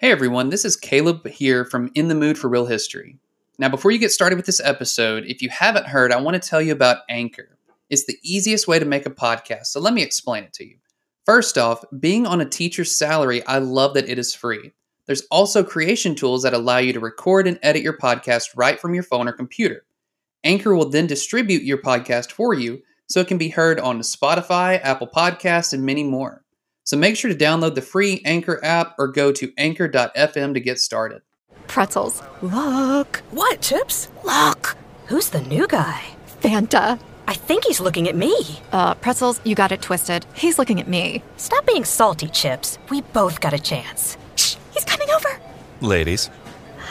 Hey everyone, this is Caleb here from In the Mood for Real History. Now, before you get started with this episode, if you haven't heard, I want to tell you about Anchor. It's the easiest way to make a podcast, so let me explain it to you. First off, being on a teacher's salary, I love that it is free. There's also creation tools that allow you to record and edit your podcast right from your phone or computer. Anchor will then distribute your podcast for you so it can be heard on Spotify, Apple Podcasts, and many more. So make sure to download the free Anchor app or go to anchor.fm to get started. Pretzels. Look. What, Chips? Look. Who's the new guy? Fanta. I think he's looking at me. Uh, pretzels, you got it twisted. He's looking at me. Stop being salty, Chips. We both got a chance. Shh, he's coming over. Ladies,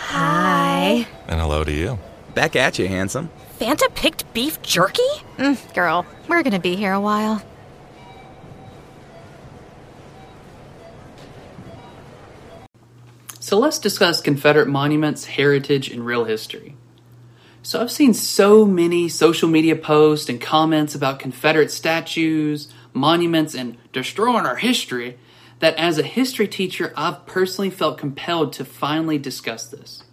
Hi. and hello to you. Back at you, handsome. Fanta picked beef jerky? Mm, girl, we're gonna be here a while. So let's discuss Confederate monuments, heritage, and real history. So I've seen so many social media posts and comments about Confederate statues, monuments, and destroying our history that as a history teacher, I've personally felt compelled to finally discuss this.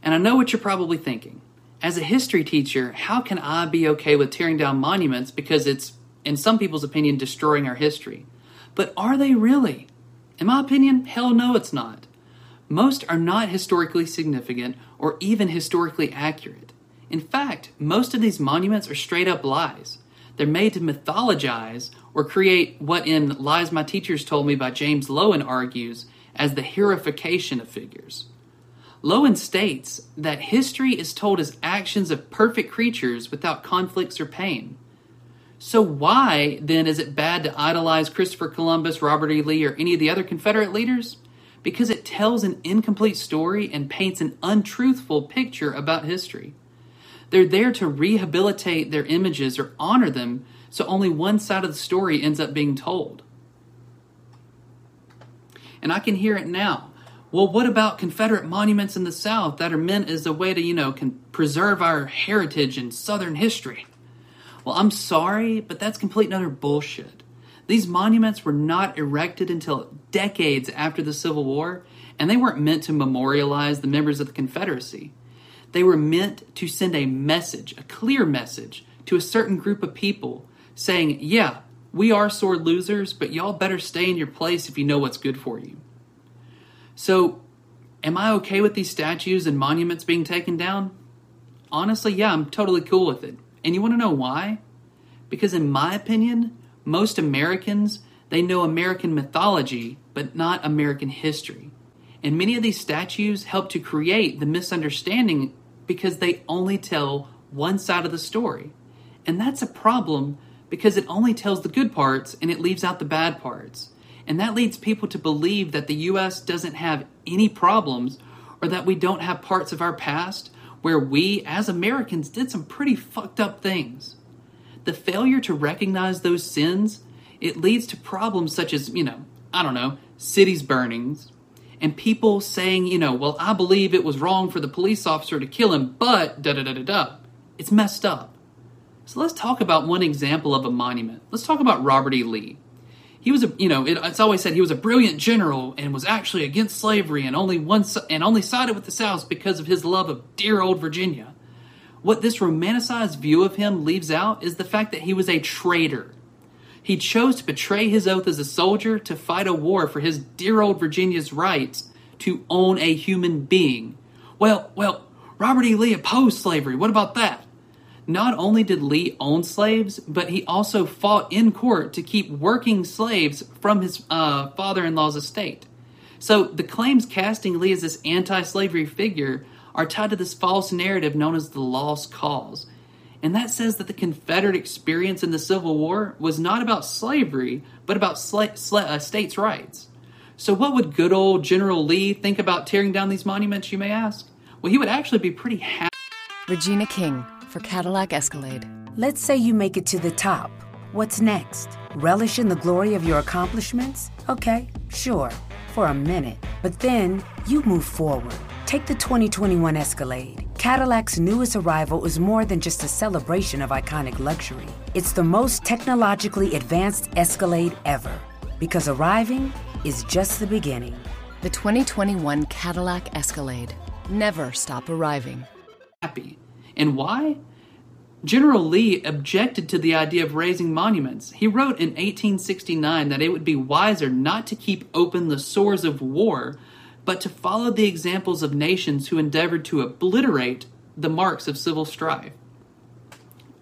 And I know what you're probably thinking. As a history teacher, how can I be okay with tearing down monuments because it's, in some people's opinion, destroying our history? But are they really? In my opinion, hell no, it's not. Most are not historically significant or even historically accurate. In fact, most of these monuments are straight up lies. They're made to mythologize or create what in Lies My Teachers Told Me by James Loewen argues as the heroification of figures. Loewen states that history is told as actions of perfect creatures without conflicts or pain. So, why then is it bad to idolize Christopher Columbus, Robert E. Lee, or any of the other Confederate leaders? Because it tells an incomplete story and paints an untruthful picture about history. They're there to rehabilitate their images or honor them so only one side of the story ends up being told. And I can hear it now. Well, what about Confederate monuments in the South that are meant as a way to, you know, can preserve our heritage and Southern history? Well, I'm sorry, but that's complete and utter bullshit. These monuments were not erected until decades after the Civil War, and they weren't meant to memorialize the members of the Confederacy. They were meant to send a message, a clear message, to a certain group of people saying, yeah, we are sore losers, but y'all better stay in your place if you know what's good for you. So, am I okay with these statues and monuments being taken down? Honestly, yeah, I'm totally cool with it. And you want to know why? Because in my opinion, most Americans, they know American mythology, but not American history. And many of these statues help to create the misunderstanding because they only tell one side of the story. And that's a problem because it only tells the good parts and it leaves out the bad parts. And that leads people to believe that the US doesn't have any problems or that we don't have parts of our past where we, as Americans, did some pretty fucked up things. The failure to recognize those sins, it leads to problems such as, you know, I don't know, cities burnings, and people saying, you know, well, I believe it was wrong for the police officer to kill him, but da da da da da. It's messed up. So let's talk about one example of a monument. Let's talk about Robert E. Lee. He was a, you know, it, it's always said he was a brilliant general and was actually against slavery and only one and only sided with the South because of his love of dear old Virginia. What this romanticized view of him leaves out is the fact that he was a traitor. He chose to betray his oath as a soldier to fight a war for his dear old Virginia's rights to own a human being. Well, well, Robert E. Lee opposed slavery. What about that? Not only did Lee own slaves, but he also fought in court to keep working slaves from his uh, father in law's estate. So the claims casting Lee as this anti slavery figure are tied to this false narrative known as the lost cause. And that says that the Confederate experience in the Civil War was not about slavery, but about sla- sla- uh, states' rights. So, what would good old General Lee think about tearing down these monuments, you may ask? Well, he would actually be pretty happy. Regina King for Cadillac Escalade. Let's say you make it to the top. What's next? Relish in the glory of your accomplishments? Okay, sure, for a minute. But then you move forward. Take the 2021 Escalade. Cadillac's newest arrival is more than just a celebration of iconic luxury. It's the most technologically advanced Escalade ever. Because arriving is just the beginning. The 2021 Cadillac Escalade. Never stop arriving. happy. And why? General Lee objected to the idea of raising monuments. He wrote in 1869 that it would be wiser not to keep open the sores of war, but to follow the examples of nations who endeavored to obliterate the marks of civil strife.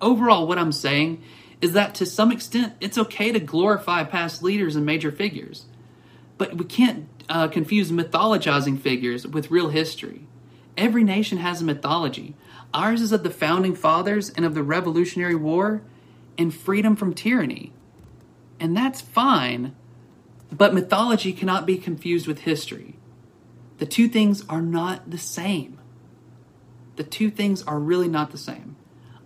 Overall, what I'm saying is that to some extent, it's okay to glorify past leaders and major figures, but we can't uh, confuse mythologizing figures with real history. Every nation has a mythology. Ours is of the founding fathers and of the Revolutionary War and freedom from tyranny. And that's fine, but mythology cannot be confused with history. The two things are not the same. The two things are really not the same.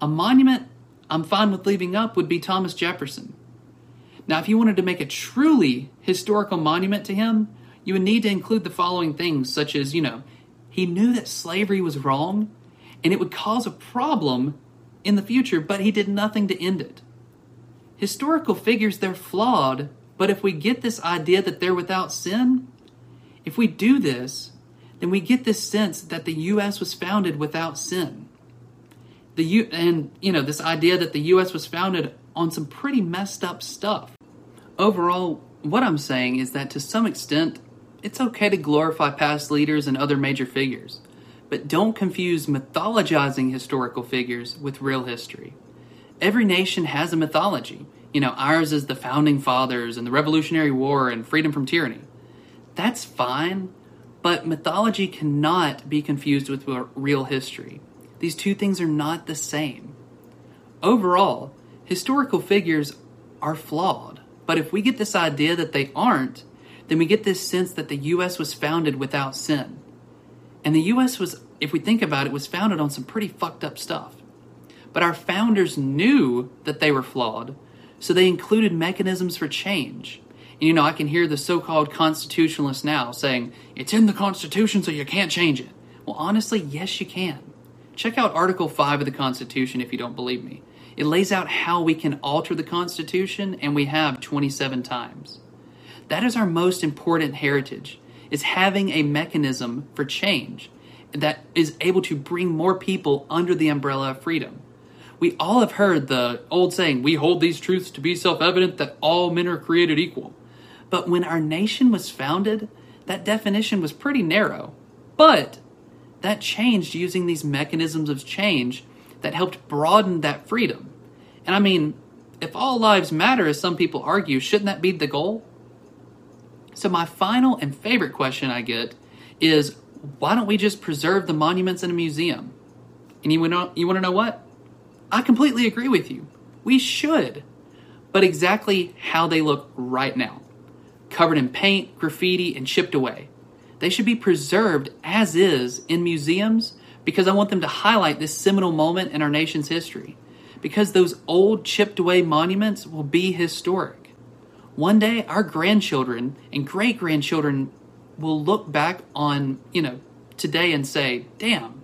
A monument I'm fine with leaving up would be Thomas Jefferson. Now, if you wanted to make a truly historical monument to him, you would need to include the following things, such as, you know, he knew that slavery was wrong and it would cause a problem in the future, but he did nothing to end it. Historical figures, they're flawed, but if we get this idea that they're without sin, if we do this, then we get this sense that the U.S. was founded without sin. The U- and you know this idea that the U.S. was founded on some pretty messed up stuff. Overall, what I'm saying is that to some extent, it's okay to glorify past leaders and other major figures, but don't confuse mythologizing historical figures with real history. Every nation has a mythology. You know, ours is the founding fathers and the Revolutionary War and freedom from tyranny. That's fine, but mythology cannot be confused with real history. These two things are not the same. Overall, historical figures are flawed, but if we get this idea that they aren't, then we get this sense that the US was founded without sin. And the US was, if we think about it, was founded on some pretty fucked up stuff. But our founders knew that they were flawed, so they included mechanisms for change. You know, I can hear the so called constitutionalists now saying, it's in the Constitution, so you can't change it. Well, honestly, yes, you can. Check out Article 5 of the Constitution if you don't believe me. It lays out how we can alter the Constitution, and we have 27 times. That is our most important heritage, is having a mechanism for change that is able to bring more people under the umbrella of freedom. We all have heard the old saying, we hold these truths to be self evident that all men are created equal. But when our nation was founded, that definition was pretty narrow. But that changed using these mechanisms of change that helped broaden that freedom. And I mean, if all lives matter, as some people argue, shouldn't that be the goal? So, my final and favorite question I get is why don't we just preserve the monuments in a museum? And you want to, you want to know what? I completely agree with you. We should. But exactly how they look right now covered in paint, graffiti, and chipped away. They should be preserved as is in museums because I want them to highlight this seminal moment in our nation's history. Because those old chipped away monuments will be historic. One day, our grandchildren and great grandchildren will look back on, you know, today and say, damn,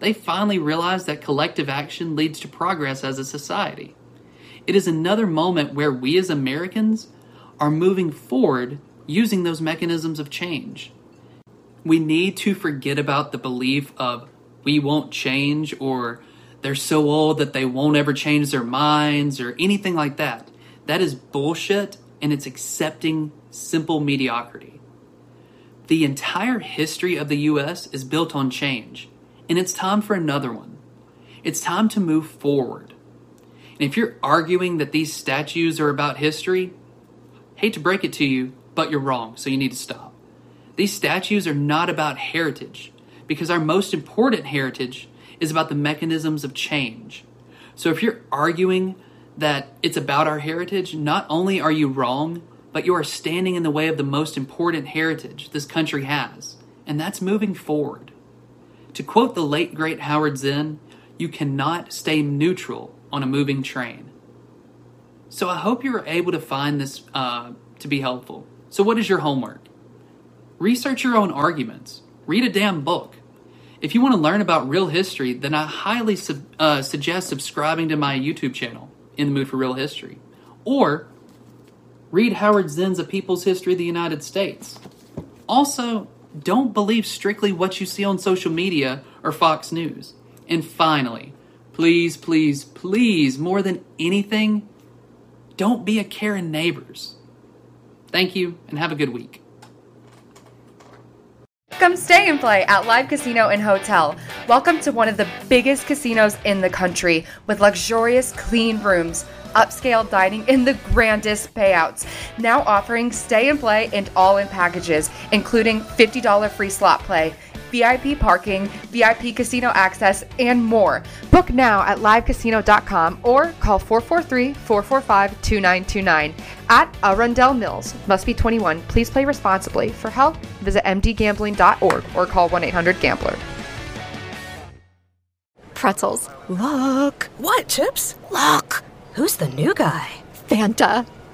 they finally realized that collective action leads to progress as a society. It is another moment where we as Americans are moving forward using those mechanisms of change we need to forget about the belief of we won't change or they're so old that they won't ever change their minds or anything like that. That is bullshit and it's accepting simple mediocrity. The entire history of the US is built on change, and it's time for another one. It's time to move forward. And if you're arguing that these statues are about history, hate to break it to you, but you're wrong, so you need to stop. These statues are not about heritage, because our most important heritage is about the mechanisms of change. So if you're arguing that it's about our heritage, not only are you wrong, but you are standing in the way of the most important heritage this country has, and that's moving forward. To quote the late great Howard Zinn, you cannot stay neutral on a moving train. So I hope you were able to find this uh, to be helpful. So, what is your homework? Research your own arguments. Read a damn book. If you want to learn about real history, then I highly sub- uh, suggest subscribing to my YouTube channel, In the Mood for Real History. Or read Howard Zinn's A People's History of the United States. Also, don't believe strictly what you see on social media or Fox News. And finally, please, please, please, more than anything, don't be a Karen Neighbors. Thank you and have a good week. Come stay and play at Live Casino and Hotel. Welcome to one of the biggest casinos in the country with luxurious, clean rooms, upscale dining, and the grandest payouts. Now offering stay and play and all in packages, including $50 free slot play. VIP parking, VIP casino access, and more. Book now at livecasino.com or call 443 445 2929 at Arundel Mills. Must be 21. Please play responsibly. For help, visit mdgambling.org or call 1 800 Gambler. Pretzels. Look. What, Chips? Look. Who's the new guy? Fanta.